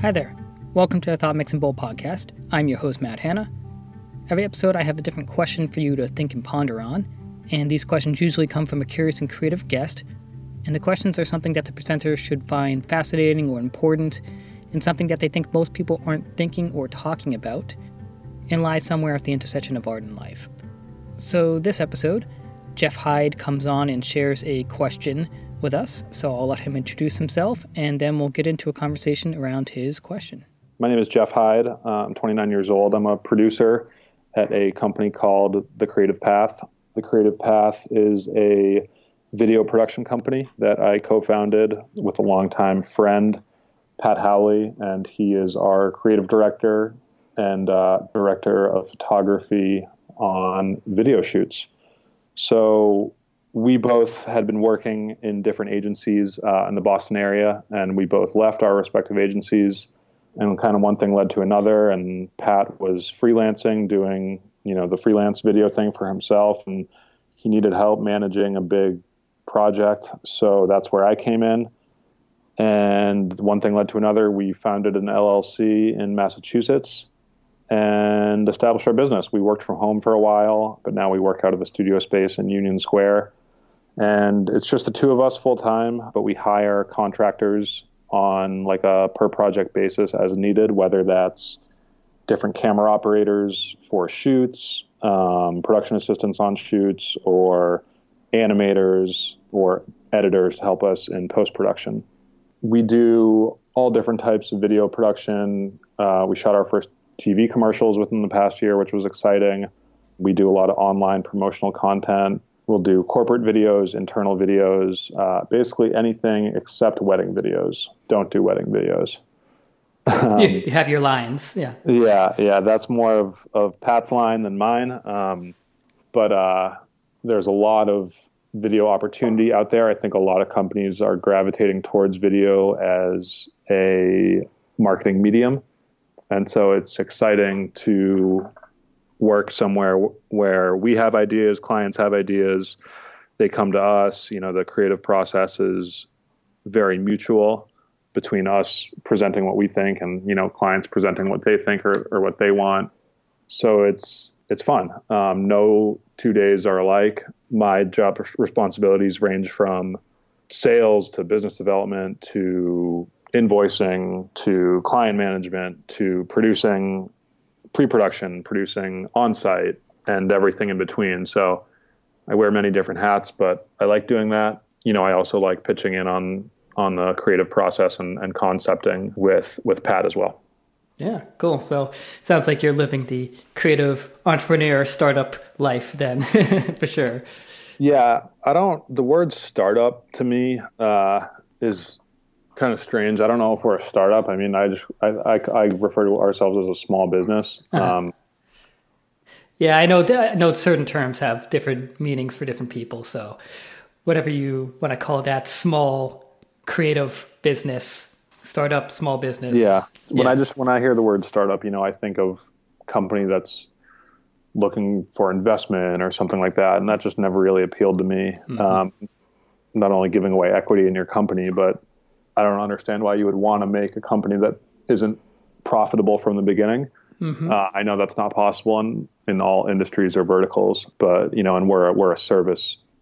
Hi there. Welcome to the Thought Mixing Bowl podcast. I'm your host, Matt Hanna. Every episode, I have a different question for you to think and ponder on, and these questions usually come from a curious and creative guest. And the questions are something that the presenter should find fascinating or important, and something that they think most people aren't thinking or talking about, and lies somewhere at the intersection of art and life. So, this episode, Jeff Hyde comes on and shares a question with us. So, I'll let him introduce himself, and then we'll get into a conversation around his question. My name is Jeff Hyde. Uh, I'm 29 years old. I'm a producer at a company called The Creative Path. The Creative Path is a video production company that I co founded with a longtime friend, Pat Howley, and he is our creative director and uh, director of photography on video shoots. So we both had been working in different agencies uh, in the Boston area, and we both left our respective agencies. And kind of one thing led to another, and Pat was freelancing, doing you know the freelance video thing for himself, and he needed help managing a big project. So that's where I came in. And one thing led to another. We founded an LLC in Massachusetts and established our business. We worked from home for a while, but now we work out of a studio space in Union Square. And it's just the two of us full time, but we hire contractors on like a per project basis as needed, whether that's different camera operators for shoots, um, production assistants on shoots, or animators or editors to help us in post production. We do all different types of video production. Uh, we shot our first TV commercials within the past year, which was exciting. We do a lot of online promotional content. We'll do corporate videos, internal videos, uh, basically anything except wedding videos. Don't do wedding videos. Um, you have your lines, yeah. Yeah, yeah. That's more of, of Pat's line than mine. Um, but uh, there's a lot of video opportunity out there. I think a lot of companies are gravitating towards video as a marketing medium. And so it's exciting to work somewhere where we have ideas, clients have ideas, they come to us. You know, the creative process is very mutual between us presenting what we think and you know clients presenting what they think or, or what they want. So it's it's fun. Um, no two days are alike. My job responsibilities range from sales to business development to invoicing to client management to producing pre-production, producing on-site, and everything in between. So I wear many different hats, but I like doing that. You know, I also like pitching in on on the creative process and, and concepting with with Pat as well. Yeah, cool. So sounds like you're living the creative entrepreneur startup life then, for sure. Yeah, I don't. The word startup to me uh, is kind of strange. I don't know if we're a startup. I mean, I just I, I, I refer to ourselves as a small business. Uh-huh. Um, yeah, I know. I know certain terms have different meanings for different people. So, whatever you want to call that, small creative business, startup, small business. Yeah. When yeah. I just when I hear the word startup, you know, I think of company that's looking for investment or something like that, and that just never really appealed to me. Mm-hmm. Um, not only giving away equity in your company, but I don't understand why you would want to make a company that isn't profitable from the beginning. Mm-hmm. Uh, I know that's not possible in, in all industries or verticals, but you know, and we're we're a service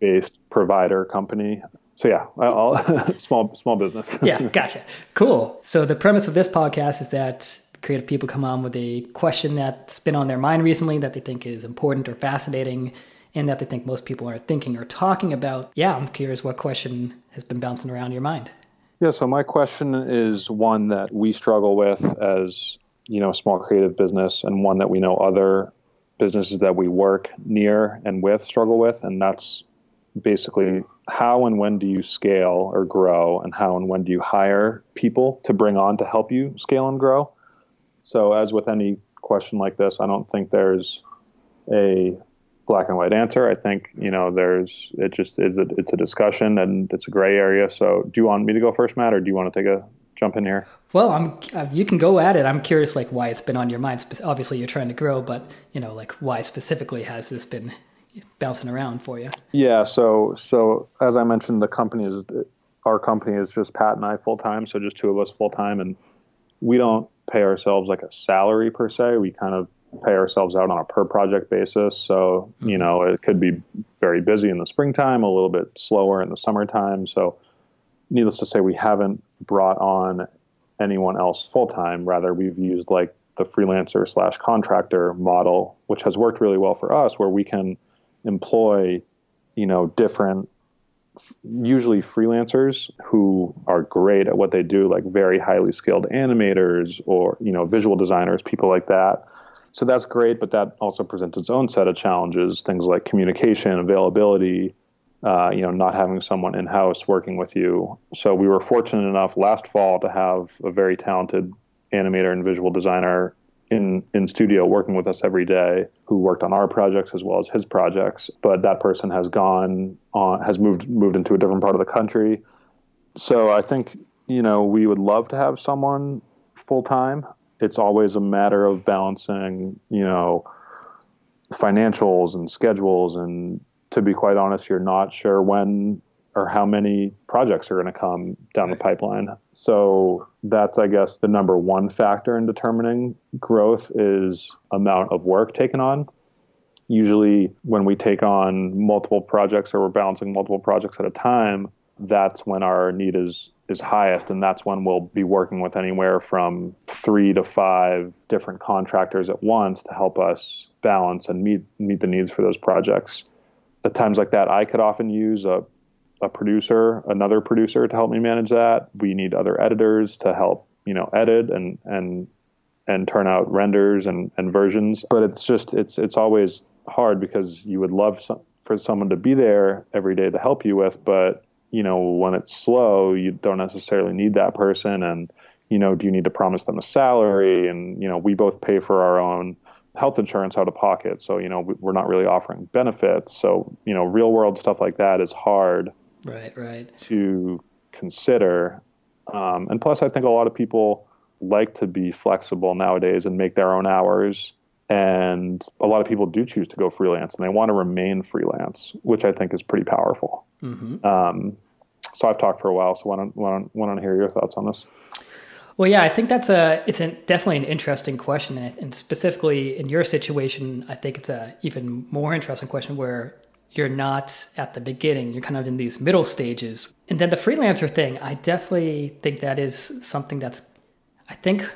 based provider company. So yeah, small small business. yeah, gotcha. Cool. So the premise of this podcast is that creative people come on with a question that's been on their mind recently that they think is important or fascinating and that they think most people aren't thinking or talking about. Yeah, I'm curious what question has been bouncing around your mind. Yeah, so my question is one that we struggle with as, you know, a small creative business and one that we know other businesses that we work near and with struggle with and that's basically how and when do you scale or grow and how and when do you hire people to bring on to help you scale and grow? So as with any question like this, I don't think there's a black and white answer. I think you know there's it just is a, it's a discussion and it's a gray area. So do you want me to go first, Matt, or do you want to take a jump in here? Well, I'm uh, you can go at it. I'm curious like why it's been on your mind. Obviously, you're trying to grow, but you know like why specifically has this been bouncing around for you? Yeah. So so as I mentioned, the company is our company is just Pat and I full time, so just two of us full time, and we don't pay ourselves like a salary per se. We kind of pay ourselves out on a per project basis. So, you mm-hmm. know, it could be very busy in the springtime, a little bit slower in the summertime. So, needless to say, we haven't brought on anyone else full time. Rather, we've used like the freelancer slash contractor model, which has worked really well for us, where we can employ, you know, different usually freelancers who are great at what they do, like very highly skilled animators or you know visual designers, people like that. So that's great, but that also presents its own set of challenges. Things like communication, availability, uh, you know, not having someone in house working with you. So we were fortunate enough last fall to have a very talented animator and visual designer in in studio working with us every day who worked on our projects as well as his projects but that person has gone on has moved moved into a different part of the country. So i think you know we would love to have someone full time it's always a matter of balancing you know financials and schedules and to be quite honest you're not sure when or how many projects are going to come down the pipeline. So that's, I guess, the number one factor in determining growth is amount of work taken on. Usually, when we take on multiple projects or we're balancing multiple projects at a time, that's when our need is is highest, and that's when we'll be working with anywhere from three to five different contractors at once to help us balance and meet meet the needs for those projects. At times like that, I could often use a a producer, another producer to help me manage that. We need other editors to help, you know, edit and and and turn out renders and, and versions. But it's just it's it's always hard because you would love some, for someone to be there every day to help you with, but you know when it's slow, you don't necessarily need that person. And you know, do you need to promise them a salary? And you know, we both pay for our own health insurance out of pocket, so you know we're not really offering benefits. So you know, real world stuff like that is hard right, right. to consider. Um, and plus, I think a lot of people like to be flexible nowadays and make their own hours. And a lot of people do choose to go freelance and they want to remain freelance, which I think is pretty powerful. Mm-hmm. Um, so I've talked for a while. So why don't, why don't, why don't I hear your thoughts on this? Well, yeah, I think that's a it's a, definitely an interesting question, and specifically in your situation, I think it's a even more interesting question where you're not at the beginning, you're kind of in these middle stages. And then the freelancer thing, I definitely think that is something that's, I think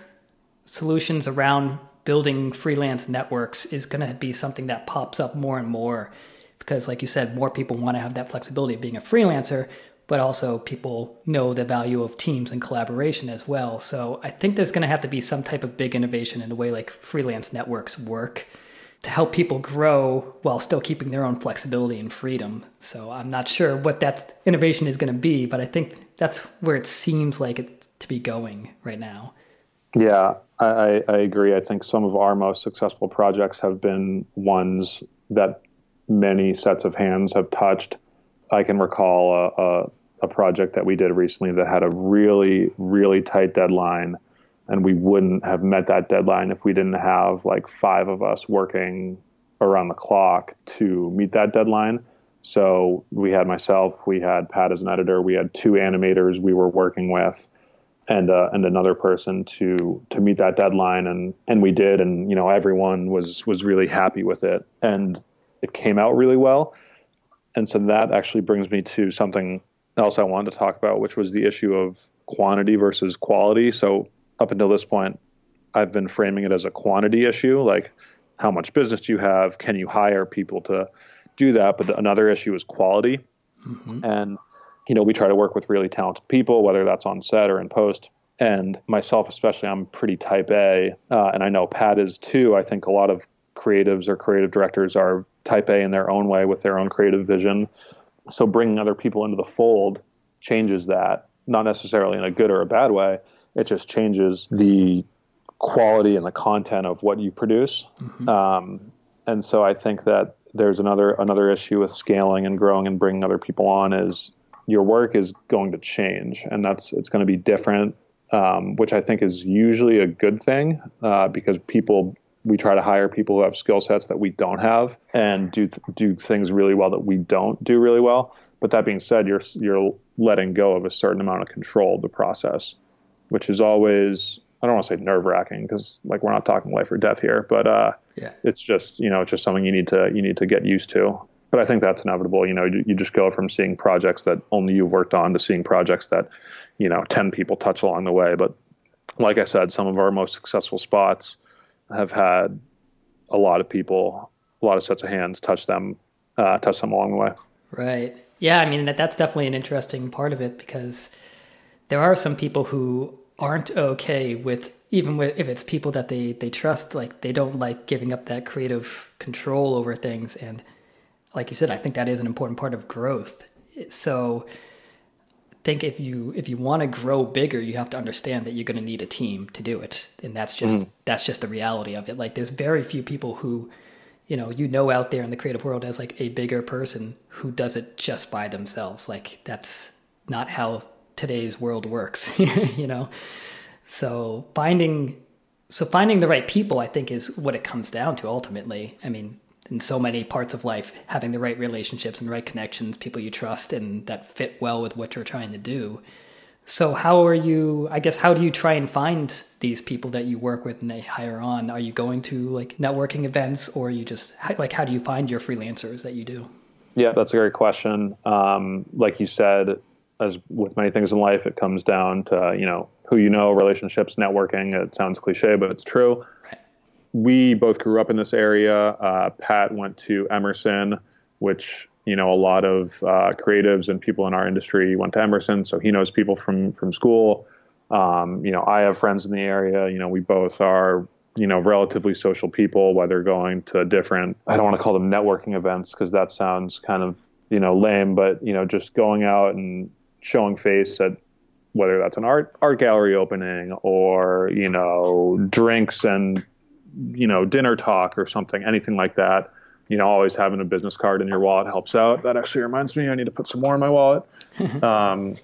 solutions around building freelance networks is going to be something that pops up more and more because, like you said, more people want to have that flexibility of being a freelancer, but also people know the value of teams and collaboration as well. So I think there's going to have to be some type of big innovation in the way like freelance networks work to help people grow while still keeping their own flexibility and freedom. So I'm not sure what that innovation is going to be, but I think that's where it seems like it's to be going right now. Yeah, I, I agree. I think some of our most successful projects have been ones that many sets of hands have touched. I can recall a, a, a project that we did recently that had a really, really tight deadline and we wouldn't have met that deadline if we didn't have like five of us working around the clock to meet that deadline. So we had myself, we had Pat as an editor, we had two animators we were working with, and uh, and another person to to meet that deadline, and and we did, and you know everyone was was really happy with it, and it came out really well, and so that actually brings me to something else I wanted to talk about, which was the issue of quantity versus quality. So up until this point, I've been framing it as a quantity issue, like how much business do you have? Can you hire people to do that? But another issue is quality. Mm-hmm. And, you know, we try to work with really talented people, whether that's on set or in post. And myself, especially, I'm pretty type A. Uh, and I know Pat is too. I think a lot of creatives or creative directors are type A in their own way with their own creative vision. So bringing other people into the fold changes that, not necessarily in a good or a bad way, it just changes the quality and the content of what you produce. Mm-hmm. Um, and so I think that there's another another issue with scaling and growing and bringing other people on is your work is going to change and that's it's going to be different um, which i think is usually a good thing uh, because people we try to hire people who have skill sets that we don't have and do do things really well that we don't do really well but that being said you're you're letting go of a certain amount of control of the process which is always I don't want to say nerve wracking because like we're not talking life or death here, but uh, yeah, it's just you know it's just something you need to you need to get used to. But I think that's inevitable. You know, you, you just go from seeing projects that only you've worked on to seeing projects that you know ten people touch along the way. But like I said, some of our most successful spots have had a lot of people, a lot of sets of hands touch them, uh, touch them along the way. Right. Yeah. I mean, that, that's definitely an interesting part of it because there are some people who aren't okay with even with, if it's people that they they trust like they don't like giving up that creative control over things. And like you said i think that is an important part of growth. So I think if you if you want to grow bigger you have to understand that you're going to need a team to do it. And that's just mm. that's just the reality of it. Like there's very few people who you know you know out there in the creative world as like a bigger person who does it just by themselves. Like that's not how today's world works you know? So finding so finding the right people i think is what it comes down to ultimately. I mean in so many parts of life having the right relationships and right connections people you trust and that fit well with what you're trying to do. So how are you i guess how do you try and find these people that you work with and they hire on? Are you going to like networking events or you just like how do you find your freelancers that you do? Yeah that's a great question. Um, like you said as with many things in life, it comes down to you know who you know, relationships, networking. It sounds cliche, but it's true. Right. We both grew up in this area. Uh, Pat went to Emerson, which you know a lot of uh, creatives and people in our industry went to Emerson, so he knows people from from school. Um, you know, I have friends in the area. You know, we both are you know relatively social people, whether going to different I don't want to call them networking events because that sounds kind of you know lame, but you know just going out and showing face at whether that's an art art gallery opening or you know drinks and you know dinner talk or something anything like that. You know always having a business card in your wallet helps out. That actually reminds me i need to put some more in my wallet. Um,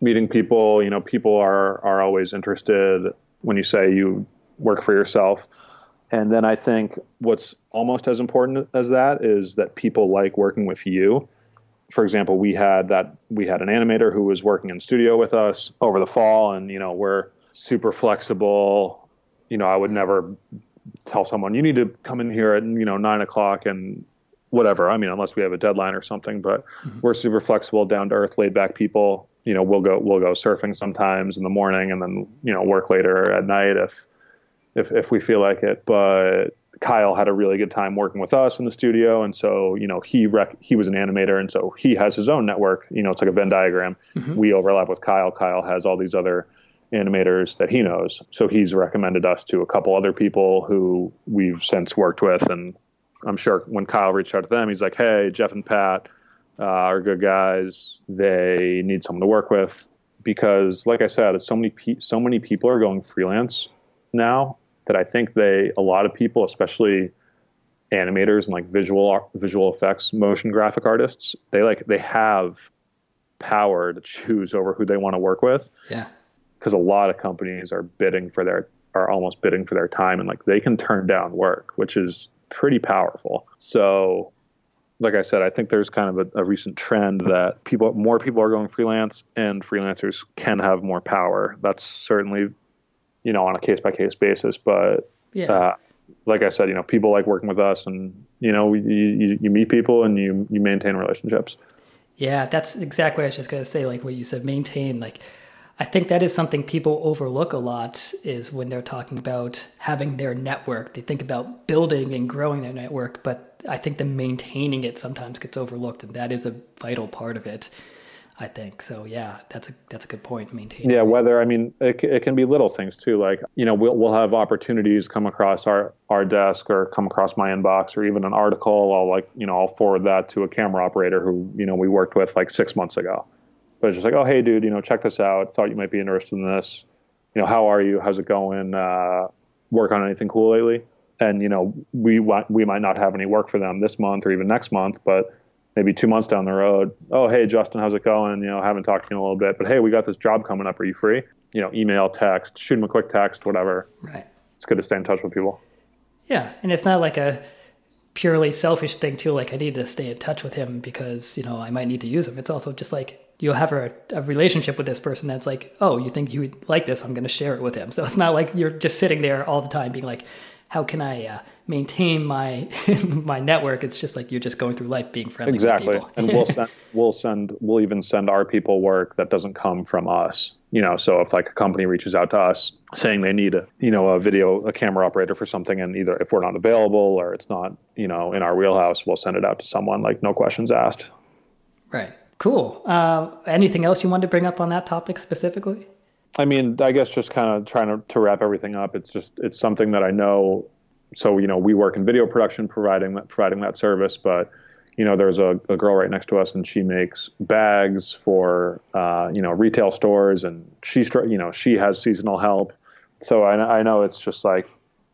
meeting people you know people are are always interested when you say you work for yourself. And then i think what's almost as important as that is that people like working with you for example, we had that we had an animator who was working in studio with us over the fall, and you know we're super flexible. You know, I would never tell someone you need to come in here at you know nine o'clock and whatever. I mean, unless we have a deadline or something. But mm-hmm. we're super flexible, down to earth, laid back people. You know, we'll go we'll go surfing sometimes in the morning, and then you know work later at night if if if we feel like it. But Kyle had a really good time working with us in the studio, and so you know he rec- he was an animator, and so he has his own network. You know, it's like a Venn diagram. Mm-hmm. We overlap with Kyle. Kyle has all these other animators that he knows, so he's recommended us to a couple other people who we've since worked with, and I'm sure when Kyle reached out to them, he's like, "Hey, Jeff and Pat uh, are good guys. They need someone to work with." Because, like I said, so many pe- so many people are going freelance now that I think they a lot of people, especially animators and like visual visual effects motion graphic artists, they like they have power to choose over who they want to work with. Yeah. Because a lot of companies are bidding for their are almost bidding for their time and like they can turn down work, which is pretty powerful. So like I said, I think there's kind of a, a, recent trend that people, more people are going freelance, and freelancers can have more power. That's certainly you know, on a case by case basis. But yeah. Uh, like I said, you know, people like working with us, and you know, you, you, you meet people and you you maintain relationships. Yeah, that's exactly what I was just gonna say. Like what you said, maintain. Like, I think that is something people overlook a lot. Is when they're talking about having their network, they think about building and growing their network, but I think the maintaining it sometimes gets overlooked, and that is a vital part of it. I think so. Yeah, that's a that's a good point. Maintaining. Yeah, whether I mean it, it can be little things too. Like you know we'll we'll have opportunities come across our our desk or come across my inbox or even an article. I'll like you know I'll forward that to a camera operator who you know we worked with like six months ago. But it's just like oh hey dude you know check this out. Thought you might be interested in this. You know how are you? How's it going? Uh, work on anything cool lately? And you know we we might not have any work for them this month or even next month, but maybe two months down the road, oh hey Justin, how's it going? You know, haven't talked to you in a little bit, but hey, we got this job coming up. Are you free? You know, email, text, shoot them a quick text, whatever. Right. It's good to stay in touch with people. Yeah, and it's not like a purely selfish thing too. Like I need to stay in touch with him because you know I might need to use him. It's also just like you'll have a, a relationship with this person that's like, oh, you think you would like this? I'm going to share it with him. So it's not like you're just sitting there all the time being like, how can I uh, maintain my my network? It's just like you're just going through life being friendly. Exactly, and we'll send we'll send we'll even send our people work that doesn't come from us. You know, so if like a company reaches out to us saying they need a you know a video a camera operator for something, and either if we're not available or it's not you know in our wheelhouse, we'll send it out to someone like no questions asked. Right. Cool. Uh, anything else you wanted to bring up on that topic specifically? I mean, I guess just kind of trying to, to wrap everything up. It's just it's something that I know. So you know, we work in video production, providing that providing that service. But you know, there's a, a girl right next to us, and she makes bags for uh, you know retail stores, and she's you know she has seasonal help. So I, I know it's just like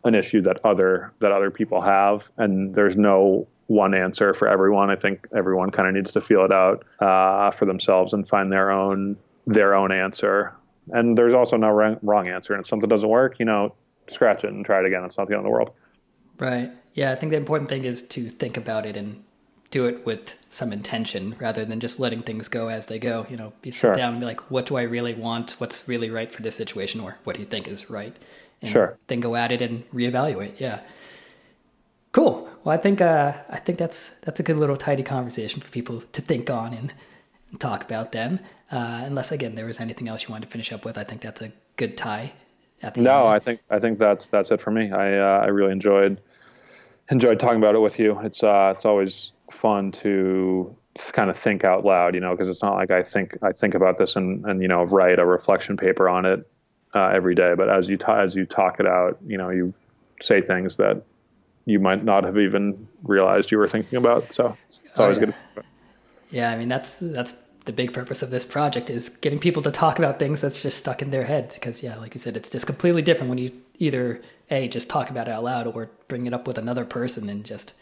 an issue that other that other people have, and there's no one answer for everyone. I think everyone kind of needs to feel it out uh, for themselves and find their own their own answer. And there's also no wrong, wrong answer. And if something doesn't work, you know, scratch it and try it again. It's not the end of the world. Right. Yeah. I think the important thing is to think about it and do it with some intention rather than just letting things go as they go. You know, be sit down and be like, what do I really want? What's really right for this situation, or what do you think is right? And sure. Then go at it and reevaluate. Yeah. Cool. Well, I think uh, I think that's that's a good little tidy conversation for people to think on and, and talk about. Then, uh, unless again there was anything else you wanted to finish up with, I think that's a good tie. At the no, end. I think I think that's that's it for me. I uh, I really enjoyed enjoyed talking about it with you. It's uh it's always fun to kind of think out loud, you know, because it's not like I think I think about this and and you know write a reflection paper on it uh, every day. But as you ta- as you talk it out, you know, you say things that you might not have even realized you were thinking about. So it's, it's always oh, yeah. good. Yeah, I mean that's that's the big purpose of this project is getting people to talk about things that's just stuck in their head. Because yeah, like you said, it's just completely different when you either a just talk about it out loud or bring it up with another person and just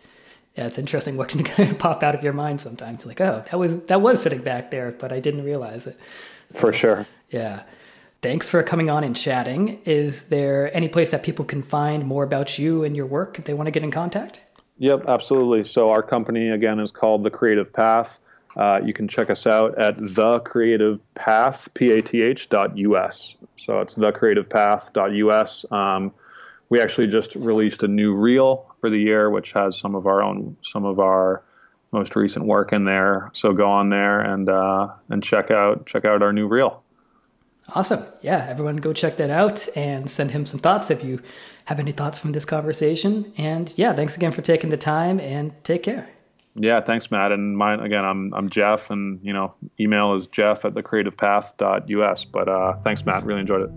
yeah, it's interesting what can kind of pop out of your mind sometimes. Like oh, that was that was sitting back there, but I didn't realize it. So, For sure. Yeah thanks for coming on and chatting. Is there any place that people can find more about you and your work if they want to get in contact? Yep, absolutely. So our company again is called The Creative Path. Uh, you can check us out at the path p-a-t-h dot us so it's the creative path dot us um, we actually just released a new reel for the year which has some of our own some of our most recent work in there so go on there and uh, and check out check out our new reel Awesome. Yeah, everyone go check that out and send him some thoughts if you have any thoughts from this conversation. And yeah, thanks again for taking the time and take care. Yeah, thanks, Matt. And mine again, I'm I'm Jeff, and you know, email is jeff at thecreativepath.us. But uh, thanks, Matt. Really enjoyed it.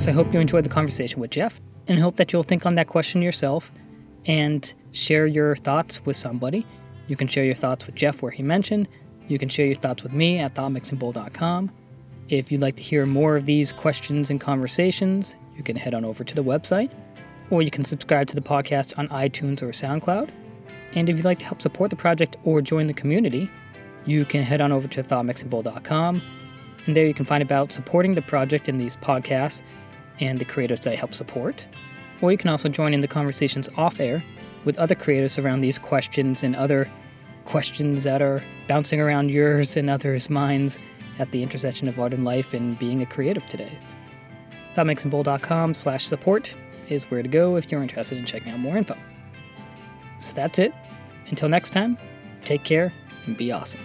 So I hope you enjoyed the conversation with Jeff, and hope that you'll think on that question yourself and share your thoughts with somebody. You can share your thoughts with Jeff, where he mentioned. You can share your thoughts with me at thoughtmixingbowl.com. If you'd like to hear more of these questions and conversations, you can head on over to the website, or you can subscribe to the podcast on iTunes or SoundCloud. And if you'd like to help support the project or join the community, you can head on over to thoughtmixingbowl.com. And there you can find about supporting the project in these podcasts and the creators that I help support. Or you can also join in the conversations off air with other creators around these questions and other questions that are bouncing around yours and others' minds at the intersection of art and life and being a creative today. ThoughtMixingBowl.com slash support is where to go if you're interested in checking out more info. So that's it. Until next time, take care and be awesome.